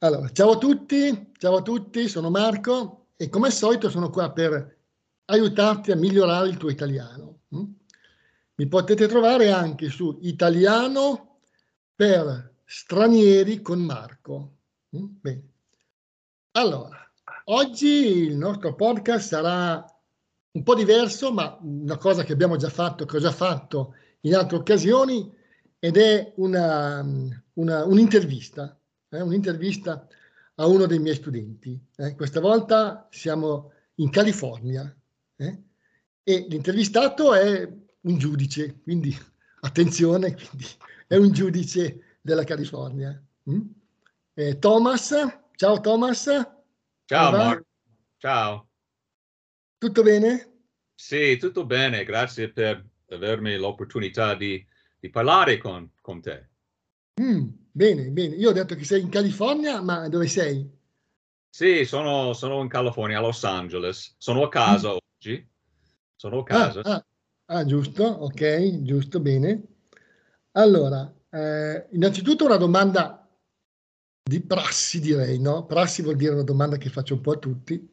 Allora, ciao a tutti, ciao a tutti, sono Marco e come al solito sono qua per aiutarti a migliorare il tuo italiano. Mm? Mi potete trovare anche su Italiano per stranieri con Marco. Mm? Bene. Allora, oggi il nostro podcast sarà un po' diverso, ma una cosa che abbiamo già fatto, che ho già fatto in altre occasioni, ed è una, un'intervista, eh, un'intervista a uno dei miei studenti. Eh. Questa volta siamo in California eh, e l'intervistato è un giudice, quindi attenzione, quindi è un giudice della California. Mm? Thomas, ciao Thomas. Ciao Marco, ciao. Tutto bene? Sì, tutto bene, grazie per avermi l'opportunità di, di parlare con, con te. Mm, bene, bene. Io ho detto che sei in California, ma dove sei? Sì, sono, sono in California, a Los Angeles. Sono a casa mm. oggi. Sono a casa. Ah, ah, ah, giusto, ok, giusto, bene. Allora, eh, innanzitutto una domanda di prassi, direi, no? Prassi vuol dire una domanda che faccio un po' a tutti.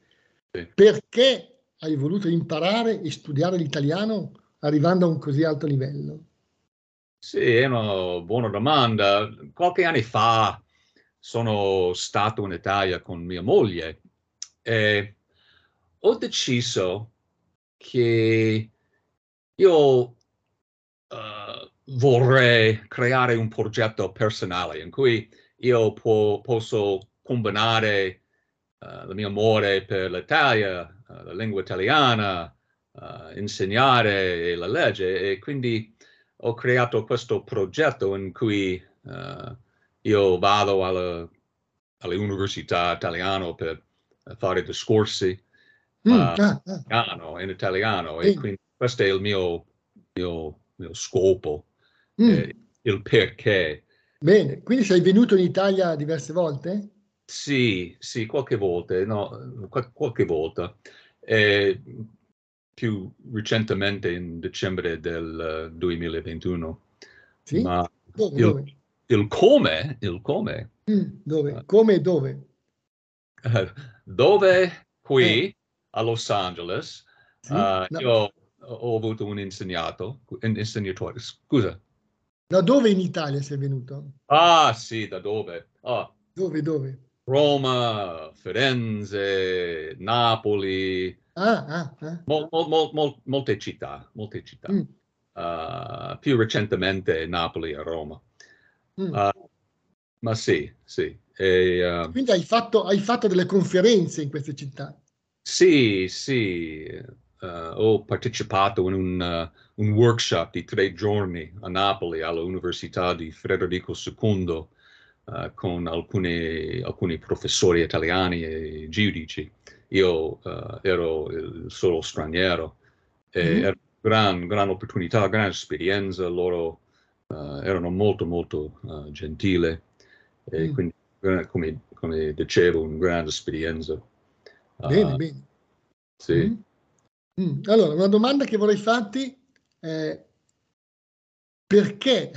Sì. Perché hai voluto imparare e studiare l'italiano arrivando a un così alto livello? Sì, è una buona domanda. Qualche anno fa sono stato in Italia con mia moglie e ho deciso che io uh, vorrei creare un progetto personale in cui io po- posso combinare uh, il mio amore per l'Italia uh, la lingua italiana, insegnare la legge e quindi ho creato questo progetto in cui uh, io vado alla, all'università italiana per fare discorsi mm, ah, ah. in italiano sì. e quindi questo è il mio, mio, mio scopo, mm. eh, il perché. Bene, quindi sei venuto in Italia diverse volte? Sì, sì, qualche volta, no, qualche volta. E più recentemente in dicembre del 2021. Sì? Ma dove, il, dove? il, come, il come. Mm, dove? Uh, come e dove? Uh, dove qui eh. a Los Angeles sì? uh, no. io ho avuto un insegnato, un insegnatore, scusa. Da dove in Italia sei venuto? Ah sì, da dove? Ah. Dove, dove? Roma, Firenze, Napoli, ah, ah, ah. Mol, mol, mol, molte città, molte città. Mm. Uh, più recentemente Napoli e Roma. Mm. Uh, ma sì, sì. E, uh, Quindi hai fatto, hai fatto, delle conferenze in queste città? Sì, sì. ho partecipato in un, un, workshop di tre giorni a Napoli all'Università di Federico II uh, con alcuni, alcuni, professori italiani e giudici. Io uh, ero il solo straniero e mm-hmm. era gran, gran opportunità, gran esperienza, loro uh, erano molto molto gentili e mm. quindi come, come, dicevo una grande esperienza. Bene, bene. Sì. Mm. Mm. Allora, una domanda che vorrei farti è perché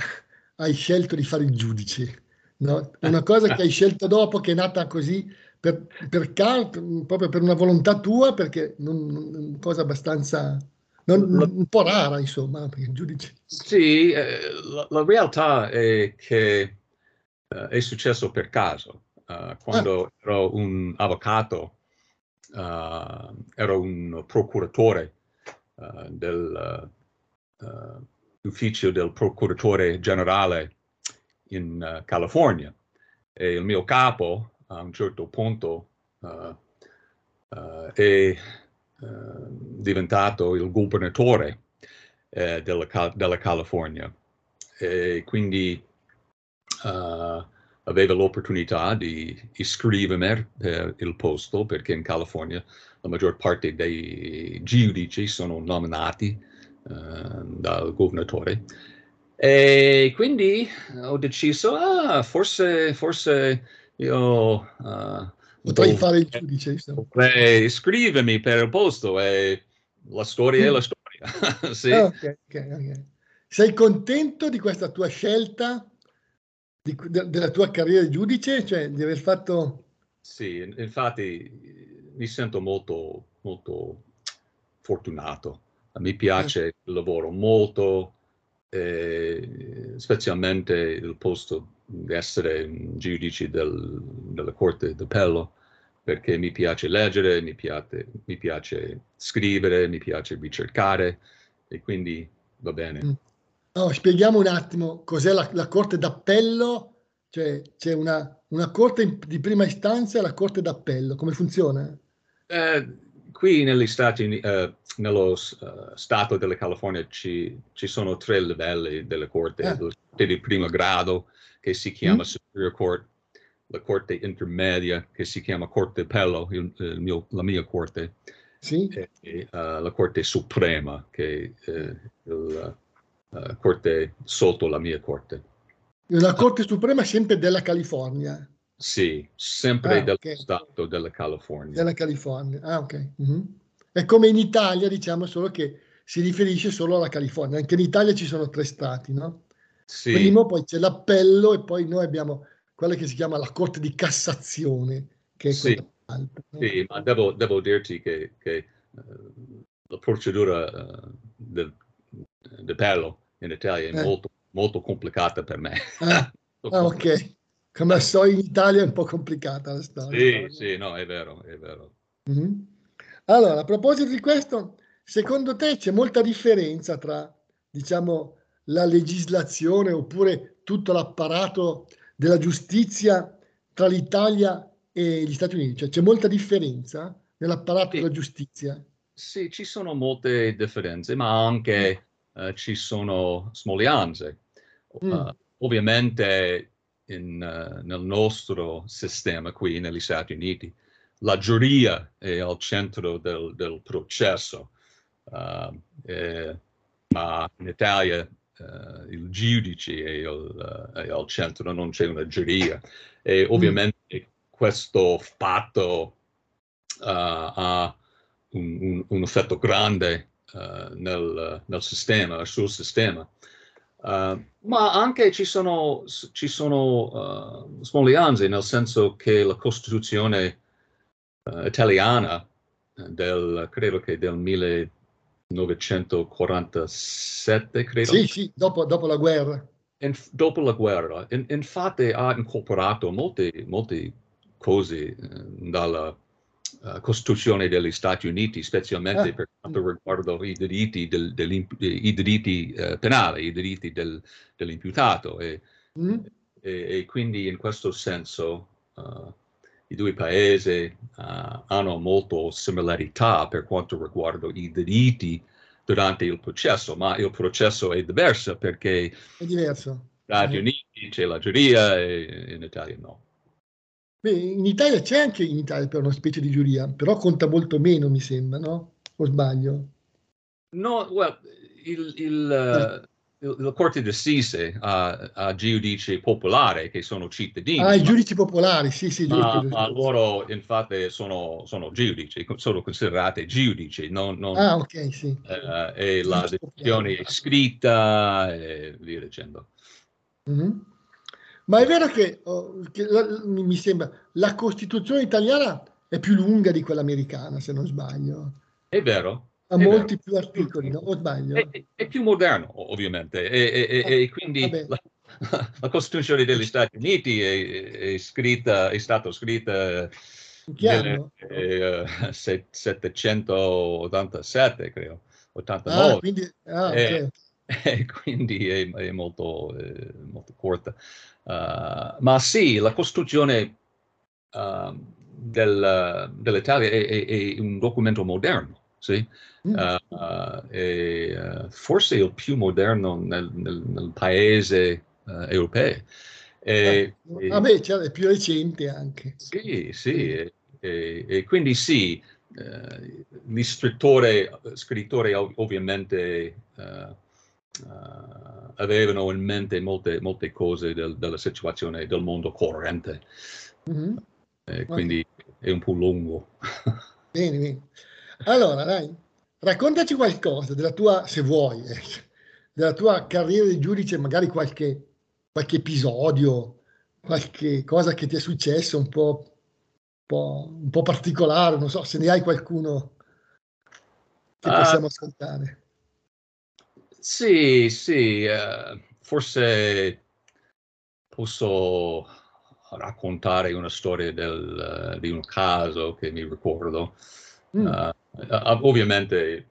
hai scelto di fare il giudice? No? Una cosa che hai scelto dopo, che è nata così per, per caso, proprio per una volontà tua, perché non, una cosa abbastanza, non, un po' rara, insomma, per il giudice. Sì, eh, la, la, realtà è che eh, è successo per caso. Uh, quando ah. ero un avvocato, uh, ero un procuratore uh, dell'ufficio del procuratore generale in California e il mio capo a un certo punto uh, uh, è diventato il governatore eh, della, della, California. E quindi aveva l'opportunità di iscrivermi per il posto perché in California la maggior parte dei giudici sono nominati dal governatore. E quindi ho deciso, ah, forse, forse io... Uh, Potrei fare il giudice. Potrei iscrivermi per il posto e la storia è la storia. sì. okay, okay, okay. Sei contento di questa tua scelta di, de, della tua carriera di giudice, cioè di aver fatto... Sì, infatti mi sento molto, molto fortunato. Mi piace il lavoro molto, eh, specialmente il posto essere un giudice del, della Corte d'Appello, perché mi piace leggere, mi piace, mi piace scrivere, mi piace ricercare e quindi va bene. Oh, spieghiamo un attimo cos'è la, la Corte d'Appello, cioè c'è una, una Corte di prima istanza e la Corte d'Appello, come funziona? Eh, qui negli Stati Uniti, eh, nello uh, Stato della California ci, ci, sono tre livelli delle Corte, ah. la Corte di primo grado che si chiama mm. Superior Court, la Corte intermedia che si chiama Corte d'Appello, il, il mio, la mia Corte, sì. e uh, la Corte Suprema che è il uh, corte sotto la mia corte. La Corte Suprema sempre della California? Sì, sempre ah, dello okay. Stato della California. Della California, ah ok. Mm-hmm. È come in Italia, diciamo, solo che si riferisce solo alla California. Anche in Italia ci sono tre stati, no? Sì. Primo, poi c'è l'appello e poi noi abbiamo quella che si chiama la Corte di Cassazione, che è sì. quella alta. No? Sì, ma devo, devo dirti che, che uh, la procedura uh, del pelo in Italia è eh. molto, molto complicata per me. Ah, ah ok. Come so in Italia è un po' complicata la storia. Sì, sì, no, è vero, è vero. Mm-hmm. Allora, a proposito di questo, secondo te c'è molta differenza tra, diciamo, la legislazione oppure tutto l'apparato della giustizia tra l'Italia e gli Stati Uniti? Cioè, c'è molta differenza nell'apparato sì. della giustizia? Sì, ci sono molte differenze, ma anche uh, ci sono smoglianze. Mm. Uh, ovviamente in, uh, nel nostro sistema qui negli Stati Uniti la giuria è al centro del, del processo, eh, ma in Italia il giudice è, il, è, al centro, non c'è una giuria. E ovviamente mm. questo fatto ha un, un, un effetto grande uh, nel, nel, sistema, sul sistema. Uh, ma anche ci sono, ci sono uh, smoglianze, nel senso che la Costituzione italiana del, credo che del 1947, credo. Sì, sì, dopo, dopo la guerra. In, dopo la guerra. In, infatti ha incorporato molte, molte cose dalla uh, Costituzione degli Stati Uniti, specialmente ah. per quanto riguarda i diritti, del, i diritti uh, penali, i diritti del, dell'imputato. E, mm. e, e, quindi in questo senso uh, i due paesi hanno molto similarità per quanto riguarda i diritti durante il processo, ma il processo è diverso perché è diverso. negli Stati Uniti c'è la giuria e in Italia no. Beh, in Italia c'è anche in Italia per una specie di giuria, però conta molto meno, mi sembra, no? O sbaglio? No, well, il, il, uh, il, la Corte d'Assise ha, ha giudici popolari che sono cittadini. Ah, i giudici popolari, sì, sì. Ma, giudici, ma loro infatti sono, sono, giudici, sono considerati giudici. Non, non, ah, ok, sì. Uh, e la decisione è scritta e via dicendo. Mm-hmm. Ma è vero che, oh, che la, mi sembra la Costituzione italiana è più lunga di quella americana, se non sbaglio. È vero. Ha è molti più articoli, no? o sbaglio? È, è, più moderno, ovviamente, e, e, e ah, quindi la, la, Costituzione degli Stati Uniti è, scritta, è stata scritta nel eh, 787, credo, 89. Ah, quindi, ah, okay. e, quindi è, molto, molto corta. Uh, ma sì, la Costituzione uh, del, dell'Italia è, è, è, un documento moderno, sì? Mm. Uh, è forse il più moderno nel, nel, nel paese europeo. E, ah beh, cioè, è più recente anche. Sì, sì, e, e quindi sì, gli scrittori, scrittori ovviamente uh, avevano in mente molte, molte cose del, della situazione del mondo corrente. Mm-hmm. Eh, quindi okay. è un po' lungo. bene, bene. Allora, dai, raccontaci qualcosa della tua, se vuoi, eh, della tua carriera di giudice, magari qualche, qualche episodio qualche cosa che ti è successo un po', un po', un po particolare, non so se ne hai qualcuno che possiamo uh, ascoltare. Sì, sì, uh, forse posso raccontare una storia del, uh, di un caso che mi ricordo. Mm. Ovviamente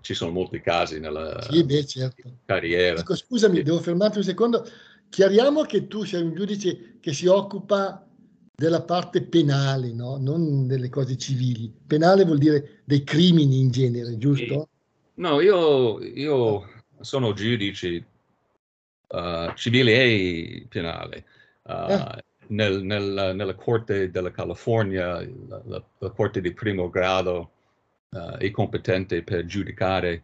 ci sono molti casi nella sì, beh, certo. carriera. Ecco, scusami, sì. devo fermarti un secondo. Chiariamo che tu sei un giudice che si occupa della parte penale, no? non delle cose civili. Penale vuol dire dei crimini in genere, giusto? No, io, io sono giudice uh, civile e penale. Uh, ah. Nel, nel, nella Corte della California, la, la, la Corte di primo grado uh, è competente per giudicare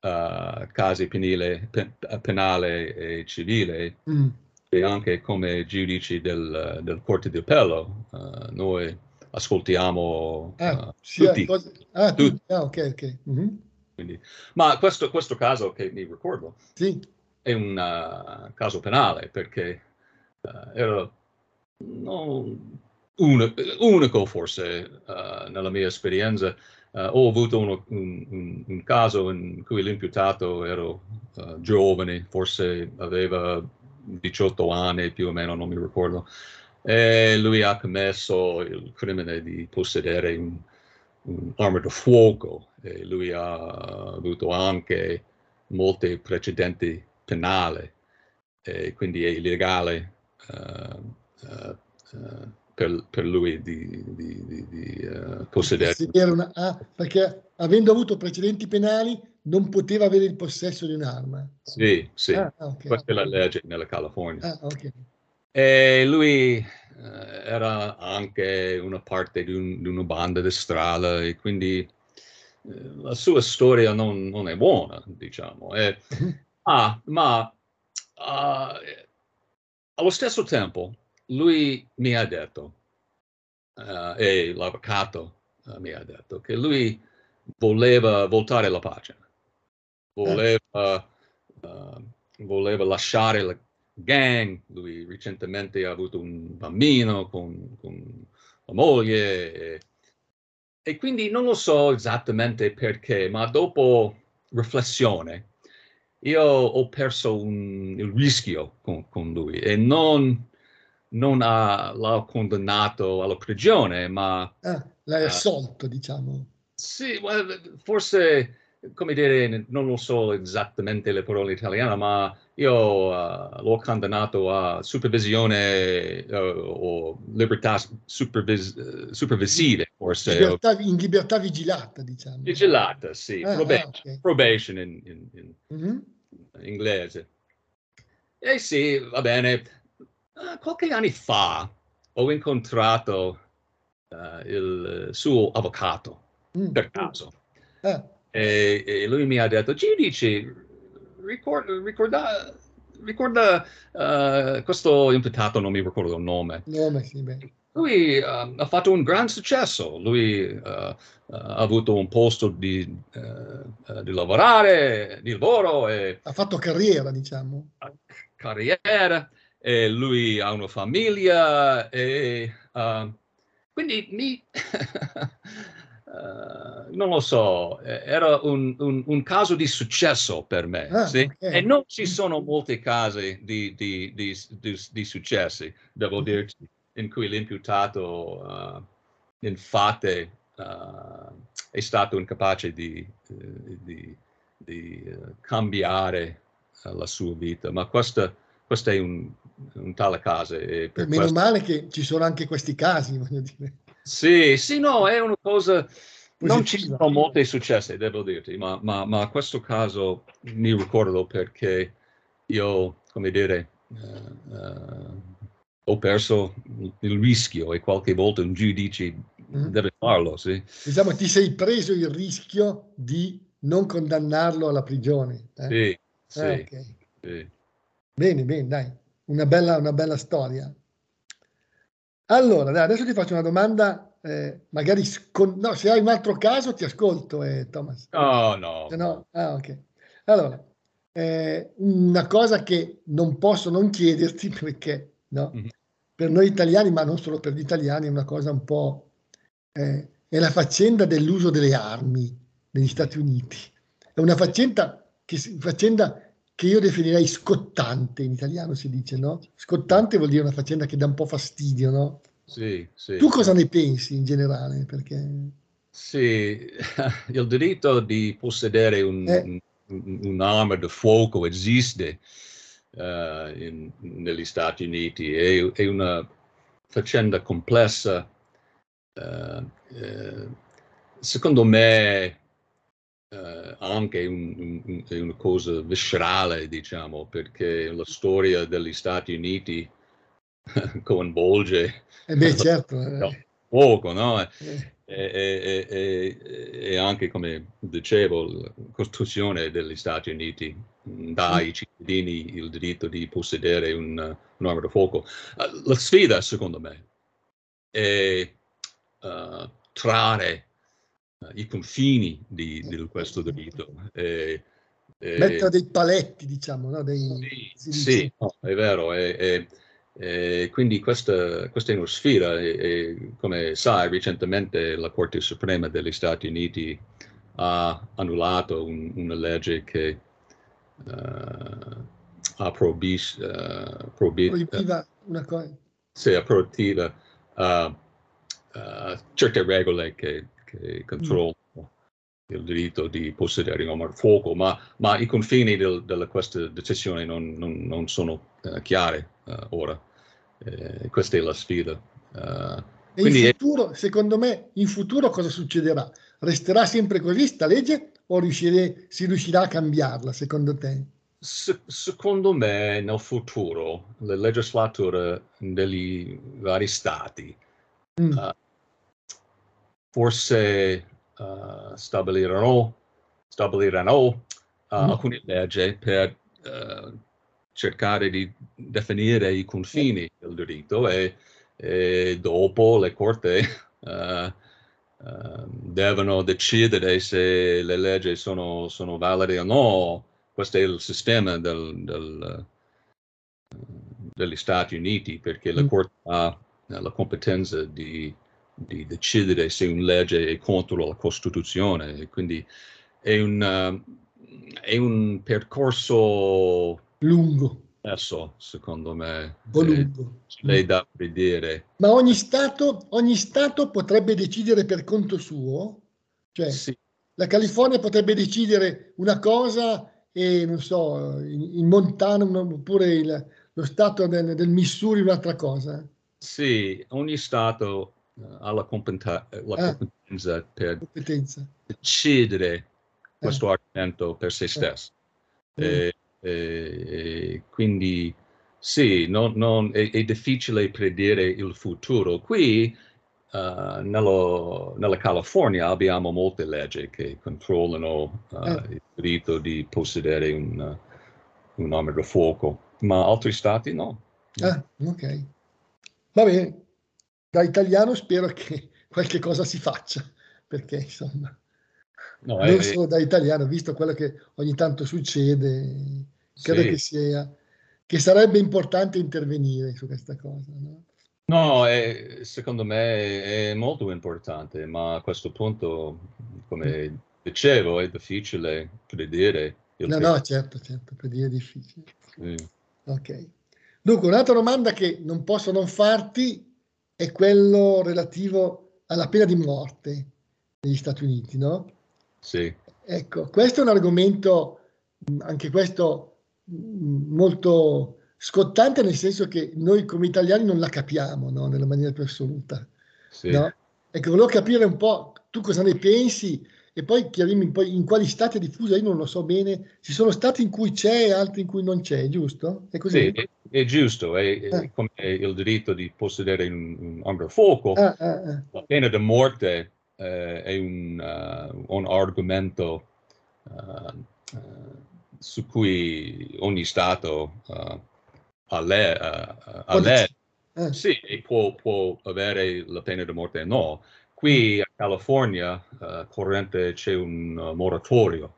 uh, casi penile, pen, penale e civile mm. e anche come giudici del, del Corte di Appello uh, noi ascoltiamo ah, tutti. Cosa... Ah, tutti. Ah, ok, ok. Mm-hmm. Quindi, ma questo, questo, caso che mi ricordo sì. è un caso penale perché uh, era non, un, unico forse uh, nella mia esperienza. Uh, ho avuto uno, un, un, un, caso in cui l'imputato era uh, giovane, forse aveva 18 anni più o meno, non mi ricordo, e lui ha commesso il crimine di possedere un'arma da fuoco. E lui ha avuto anche molti precedenti penali. E quindi è illegale uh, per, per lui di, di, di, di uh, possedere. Una, ah, perché avendo avuto precedenti penali non poteva avere il possesso di un'arma. Sì, sì, ah, okay. questa è la legge nella California. Ah, okay. E lui uh, era anche una parte di, un, di, una banda di strada e quindi la sua storia non, non è buona, diciamo. E, ah, ma allo stesso tempo lui mi ha detto, uh, e l'avvocato uh, mi ha detto, che lui voleva voltare la pagina, voleva, uh, voleva lasciare la gang, lui recentemente ha avuto un bambino con, con la moglie e, e quindi non lo so esattamente perché, ma dopo riflessione io ho perso un, il rischio con, con lui e non non ha, l'ha condannato alla prigione, ma... Ah, l'hai uh, assolto, diciamo. Sì, forse, come dire, non lo so esattamente le parole italiane, ma io uh, l'ho condannato a supervisione uh, o libertà supervis- supervisive, forse. Libertà, in libertà vigilata, diciamo. Vigilata, sì. Ah, probation, ah, okay. probation in, in, in mm-hmm. inglese. Eh sì, va bene uh, qualche anni fa ho incontrato uh, il suo avvocato mm. per caso eh. e, e, lui mi ha detto giudice ricorda, ricorda, ricorda uh, questo imputato non mi ricordo il nome, nome sì, lui uh, ha fatto un gran successo, lui uh, uh, ha avuto un posto di, di, lavorare, di lavoro. E, ha fatto carriera, diciamo. Carriera, e lui ha una famiglia e uh, quindi mi, uh, non lo so, era un, un, un, caso di successo per me ah, sì? okay. e non ci sono molti casi di, di, di, di successi, devo mm-hmm. dirti, in cui l'imputato uh, infatti è stato incapace di, cambiare la sua vita, ma questa, questa è un, un tale caso. E per Meno questo... male che ci sono anche questi casi, voglio dire. Sì, sì, no, è una cosa... Positiva. Non ci sono molti successi, devo dirti, ma, ma, ma, questo caso mi ricordo perché io, come dire, uh, uh, ho perso il rischio e qualche volta un giudice mm. deve farlo, sì. Diciamo, ti sei preso il rischio di non condannarlo alla prigione. Eh? Sì, sì, ah, okay. sì. Bene, bene, dai una bella, una bella storia. Allora, dai, adesso ti faccio una domanda, eh, magari scon- no, se hai un altro caso ti ascolto, eh, Thomas. No, no. Se no, ah, ok. Allora, eh, una cosa che non posso non chiederti perché no? mm-hmm. per noi italiani, ma non solo per gli italiani, è una cosa un po'... Eh, è la faccenda dell'uso delle armi negli Stati Uniti. È una faccenda che, faccenda che io definirei scottante, in italiano si dice, no? Scottante vuol dire una faccenda che dà un po' fastidio, no? Sì, sì. Tu cosa ne pensi in generale? Perché... Sì, il diritto di possedere un, eh. un'arma da fuoco esiste uh, in, negli Stati Uniti, è, è, una faccenda complessa. Uh, uh, secondo me Uh, anche un, un, una cosa viscerale, diciamo, perché la storia degli Stati Uniti coinvolge eh beh, certo. Eh. poco, no? Eh. E, e, e, anche, come dicevo, la Costituzione degli Stati Uniti dà ai cittadini il diritto di possedere un, un'arma da fuoco. Uh, la sfida, secondo me, è uh, trarre i confini di, di questo diritto. E, Mettere dei paletti, diciamo, no? dei, sì, sì no, è vero. E, e quindi questa, questa, è una sfida e, e, come sai recentemente la Corte Suprema degli Stati Uniti ha annullato un, una legge che uh, ha probis, uh, probi, proibiva una cosa. Sì, proibiva uh, certe regole che, che mm. il diritto di possedere un arma a fuoco, ma, ma, i confini di questa decisione non, non, non sono chiari uh, ora. Eh, questa è la sfida. Uh, in futuro, è... secondo me, in futuro cosa succederà? Resterà sempre così sta legge o riuscire, si riuscirà a cambiarla, secondo te? Se, secondo me, nel futuro, le legislature degli vari stati mm. uh, forse uh, stabiliranno, stabiliranno mm. alcune leggi per cercare di definire i confini del diritto e, e dopo le uh, uh, devono decidere se le leggi sono, sono, valide o no. Questo è il sistema del, del, degli Stati Uniti perché la mm. Corte ha la competenza di, di, decidere se una legge è contro la Costituzione. Quindi è un, uh, è un percorso lungo. Adesso, secondo me, lungo. lei da vedere. Ma ogni stato, ogni stato potrebbe decidere per conto suo? Cioè, sì. la California potrebbe decidere una cosa e, non so, in, in Montana oppure il, lo stato del, del, Missouri un'altra cosa? Sì, ogni stato uh, ha la, competen- la ah, competenza per competenza. decidere questo eh. argomento per se eh. stesso. Eh. Eh, eh, quindi sì, non, non, è, è, difficile predire il futuro. Qui uh, nello, nella California abbiamo molte leggi che controllano uh, eh. il diritto di possedere un, un'arma da fuoco, ma altri stati no. Ah, ok. Va bene. Da italiano spero che qualche cosa si faccia, perché insomma... No, non è, solo da italiano, visto quello che ogni tanto succede, credo sì. che, sia, che sarebbe importante intervenire su questa cosa. No, no è, secondo me è molto importante, ma a questo punto, come mm. dicevo, è difficile predire. no, no, certo, certo, predire è difficile. Sì. Ok. Dunque, un'altra domanda che non posso non farti è quello relativo alla pena di morte negli Stati Uniti, no? Sì. Ecco, questo è un argomento, anche questo molto scottante nel senso che noi come italiani non la capiamo no? nella maniera più assoluta. Sì. No? Ecco, volevo capire un po' tu cosa ne pensi e poi chiarirmi poi in quali stati è diffusa, io non lo so bene. Ci sono stati in cui c'è e altri in cui non c'è, giusto? È così? Sì, è, è giusto, è, è ah. come il diritto di possedere un, un arma a fuoco. Ah, ah, ah, la pena di morte eh, è un, uh, un argomento uh, uh, su cui ogni Stato uh, ha le, uh, ha le eh. sì, può, può, avere la pena di morte o no. Qui a California uh, corrente c'è un moratorio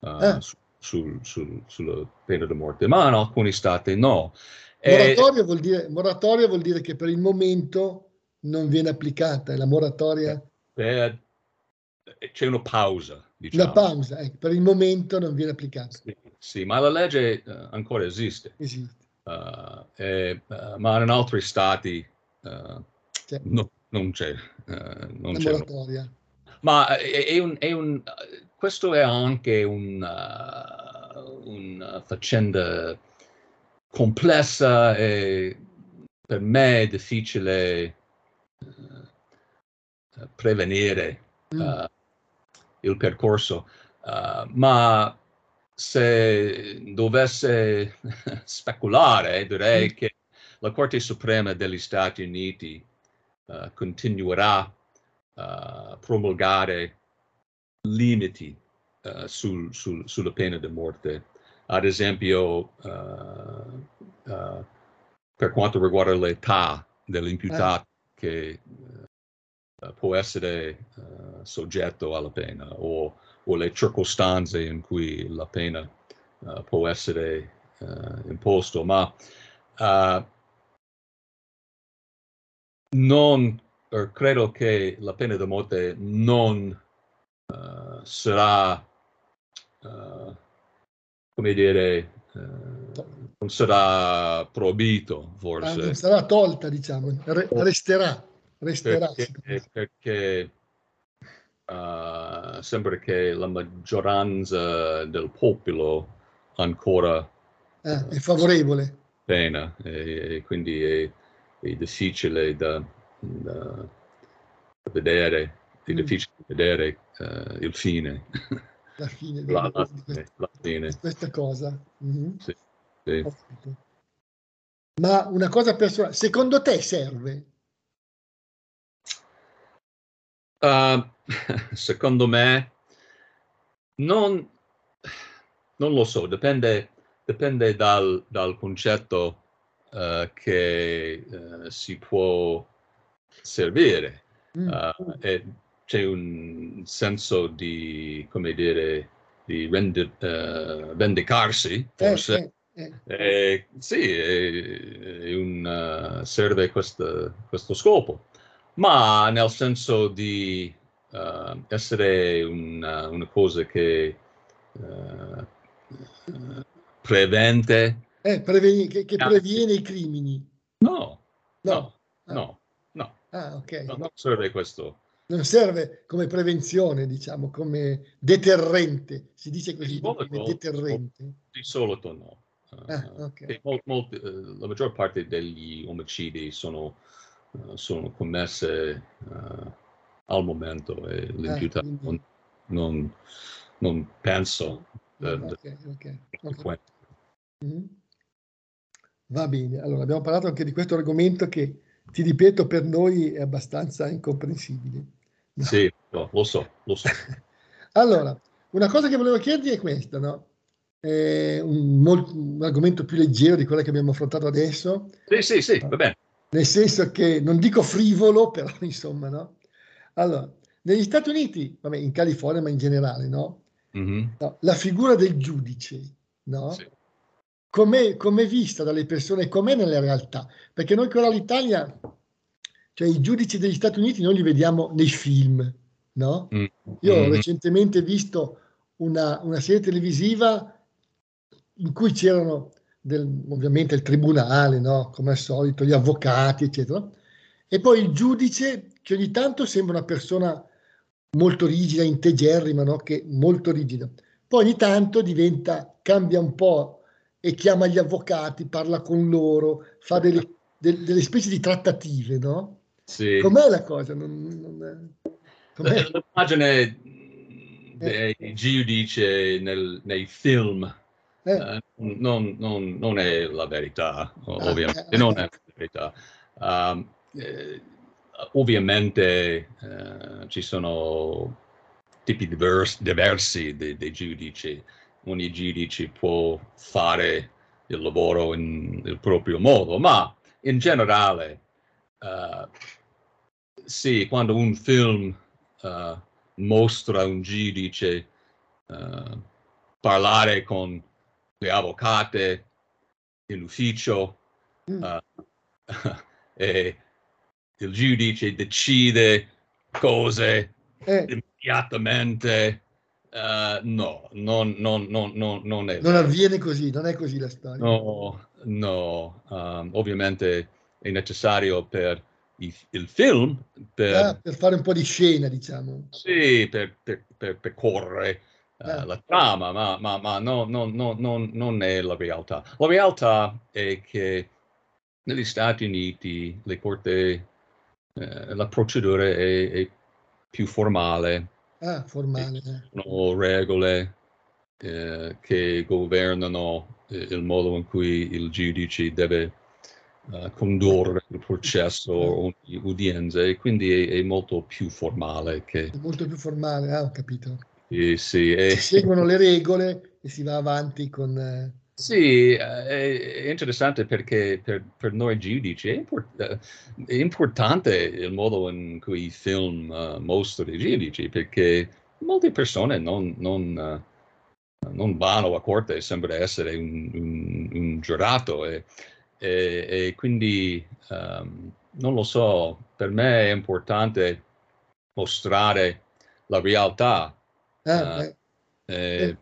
uh, eh. su sul, sul, sulla pena di morte, ma in alcuni stati no. Moratoria, vuol dire, moratoria vuol dire che per il momento non viene applicata, è la moratoria? Per, c'è una pausa, diciamo. Una pausa, ecco, per il momento non viene applicata. Sì, sì ma la legge uh, ancora esiste. Esiste. Uh, e, uh, ma in altri stati no, non c'è. non c'è. Ma è, è, un, è un, questo è anche un, una faccenda complessa e per me è difficile uh, prevenire uh, il percorso, uh, ma se dovesse speculare direi mm. che la Corte Suprema degli Stati Uniti continuerà a promulgare limiti sul, sul, sulla pena di morte ad esempio uh, uh, per quanto riguarda l'età dell'imputato eh. che può essere soggetto alla pena o, o, le circostanze in cui la pena può essere imposto, ma non credo che la pena di morte non sarà come dire, eh, non sarà proibito forse. Ah, non sarà tolta, diciamo, Re- resterà, resterà. Perché, perché uh, sembra che la maggioranza del popolo ancora eh, è favorevole. Pena, e, e quindi è, è difficile da, da, vedere, è mm. difficile vedere uh, il fine. la fine, la, la, questa, la fine. questa, cosa. Mm-hmm. Sì, sì. Ma una cosa personale, secondo te serve? Uh, secondo me non, non, lo so, dipende, dipende dal, dal concetto uh, che uh, si può servire. Mm. e c'è un senso di, come dire, di rendi, uh, vendicarsi, forse. Eh, eh, eh. sì, è, un, uh, serve questo, questo, scopo, ma nel senso di uh, essere una, una, cosa che prevente. Preveni, che, che, previene i crimini. No, no, no, no. no. Ah, ok. No, non serve questo non serve come prevenzione, diciamo, come deterrente, si dice così, come deterrente. Di solito no. Ah, okay. mol, molti, uh, la maggior parte degli omicidi sono, uh, sono commesse uh, al momento e l'imputato ah, non, non, non, penso. Ah, okay, okay, mm-hmm. Va bene, allora abbiamo parlato anche di questo argomento che, ti ripeto, per noi è abbastanza incomprensibile. Sì, no, lo so, lo so. allora, una cosa che volevo chiederti è questa, no? È un, un, argomento più leggero di quello che abbiamo affrontato adesso. Sì, sì, sì, va bene. Nel senso che non dico frivolo, però insomma, no? Allora, negli Stati Uniti, vabbè, in California, ma in generale, no? Mm-hmm. no la figura del giudice, no? Sì. Com'è, com'è, vista dalle persone, com'è nella realtà? Perché noi qua all'Italia cioè i giudici degli Stati Uniti noi li vediamo nei film, no? Mm. Io ho mm. recentemente visto una, una, serie televisiva in cui c'erano del, ovviamente il tribunale, no? Come al solito, gli avvocati, eccetera. E poi il giudice che ogni tanto sembra una persona molto rigida, integerrima, no? Che molto rigida. Poi ogni tanto diventa, cambia un po' e chiama gli avvocati, parla con loro, fa delle, de, delle specie di trattative, no? Sì. Com'è la cosa? Non, non com'è? L'immagine dei eh. giudici nel, nei film eh. uh, non, non, non, è la verità, ah, ovviamente, eh, non è la verità. Um, eh, ovviamente uh, ci sono tipi divers, diversi dei, dei giudici, ogni giudice può fare il lavoro in il proprio modo, ma in generale uh, sì, quando un film uh, mostra un giudice uh, parlare con le avvocate in ufficio Mm. e il giudice decide cose Eh, immediatamente. Uh, no, non, non, non, non, è non vero. avviene così, non è così la storia. No, no, um, ovviamente è necessario per i- il film, per, Ah, per fare un po' di scena, diciamo. sì, per, per, per, per correre uh, Ah. la trama, ma, ma, ma no, no, no, no, non è la realtà. La realtà è che negli Stati Uniti le corte, eh, la procedura è, è più formale, Ah, formale. eh. sono regole eh, che governano eh, il modo in cui il giudice deve eh, condurre il processo o ogni udienza e quindi è, è molto più formale che È molto più formale, ah, ho capito. sì, sì, è- Si seguono le regole e si va avanti con... Sì, è, interessante perché per, per noi giudici è, import- eh, è importante il modo in cui il film eh, mostra i giudici perché molte persone non, non, eh, non vanno a corte, sembra essere un, un- un giurato e, e- e quindi ehm, non lo so, per me è importante mostrare la realtà, ah, Ah, eh, eh,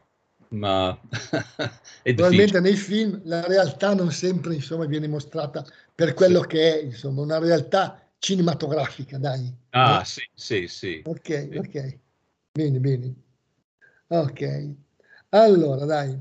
ma è. Probabilmente nei film la realtà non sempre insomma, viene mostrata per quello che è, insomma, una realtà cinematografica, dai. Ah, Eh? sì, sì, sì. Ok, Sì. ok. Bene, bene. Ok. Allora, dai,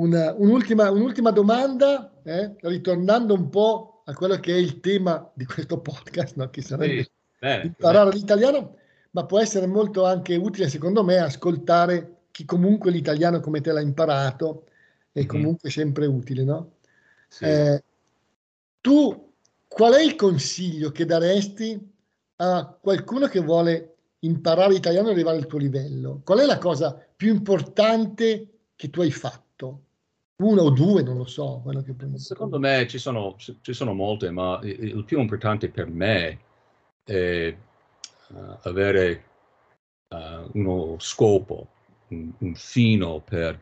una- un'ultima, un'ultima domanda, eh, ritornando un po' a quello che è il tema di questo podcast, no? che sarebbe Sì, bene, imparare l'italiano, ma può essere molto anche utile, secondo me, ascoltare chi comunque l'italiano come te l'ha imparato, è Mhm. comunque sempre utile, no? sì. Eh, tu qual è il consiglio che daresti a qualcuno che vuole imparare italiano e arrivare al tuo livello? Qual è la cosa più importante che tu hai fatto? Una o due, non lo so. Secondo me ci sono, ci sono molte, ma il più importante per me è eh, avere eh, uno scopo, un, un fino per,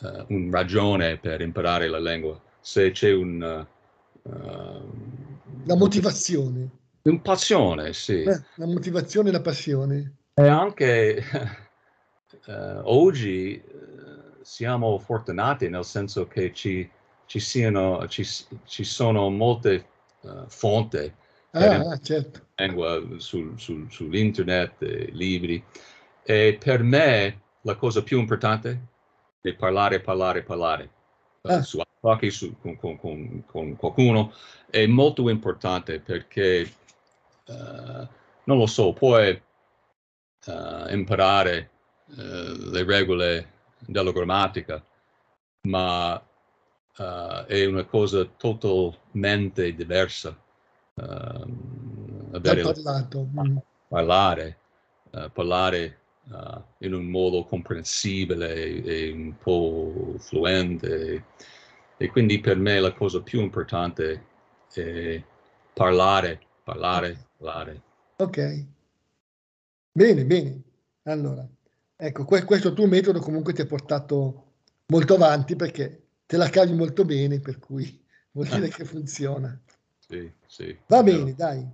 eh, una ragione per imparare la lingua. Se c'è un, eh, La motivazione, una passione, sì. eh, la motivazione e la passione. E anche eh, oggi siamo fortunati nel senso che ci, ci siano, ci, ci sono molte fonti Ah, ah, certo. lingua sull'internet, eh, libri. E per me la cosa più importante è parlare, parlare, parlare. Ah. su attacchi su- con, con- con- con qualcuno è molto importante perché, eh, non lo so, puoi eh, imparare eh, le regole della grammatica, ma è una cosa totalmente diversa. Dal avere mm. parlare, parlare eh, in un modo comprensibile e, un po' fluente. E quindi per me la cosa più importante è parlare, parlare, parlare. Ok. Bene, bene. Allora, ecco, que- questo tuo metodo comunque ti ha portato molto avanti perché te la cavi molto bene, per cui vuol dire che funziona. Sì, sì. Va bene, dai.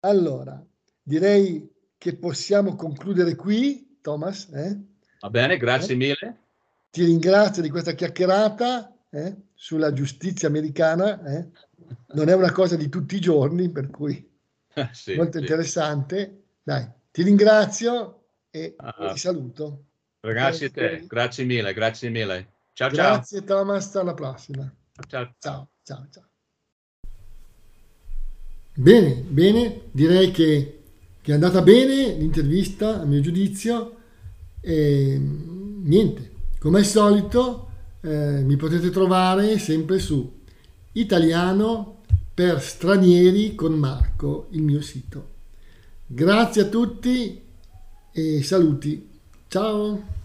Allora, direi che possiamo concludere qui, Thomas. eh? Va bene, grazie mille. Ti ringrazio di questa chiacchierata eh, sulla giustizia americana. eh. Non è una cosa di tutti i giorni, per cui Sì, molto sì. interessante. Dai, ti ringrazio e Ah. ti saluto. Grazie a te, grazie mille, grazie mille. Ciao, Grazie Thomas, alla prossima. ciao. Ciao. Ciao, ciao, ciao. Bene, bene, direi che, che è andata bene l'intervista, a mio giudizio. E niente, come al solito, eh, mi potete trovare sempre su Italiano per stranieri con Marco, il mio sito. Grazie a tutti e saluti. Ciao.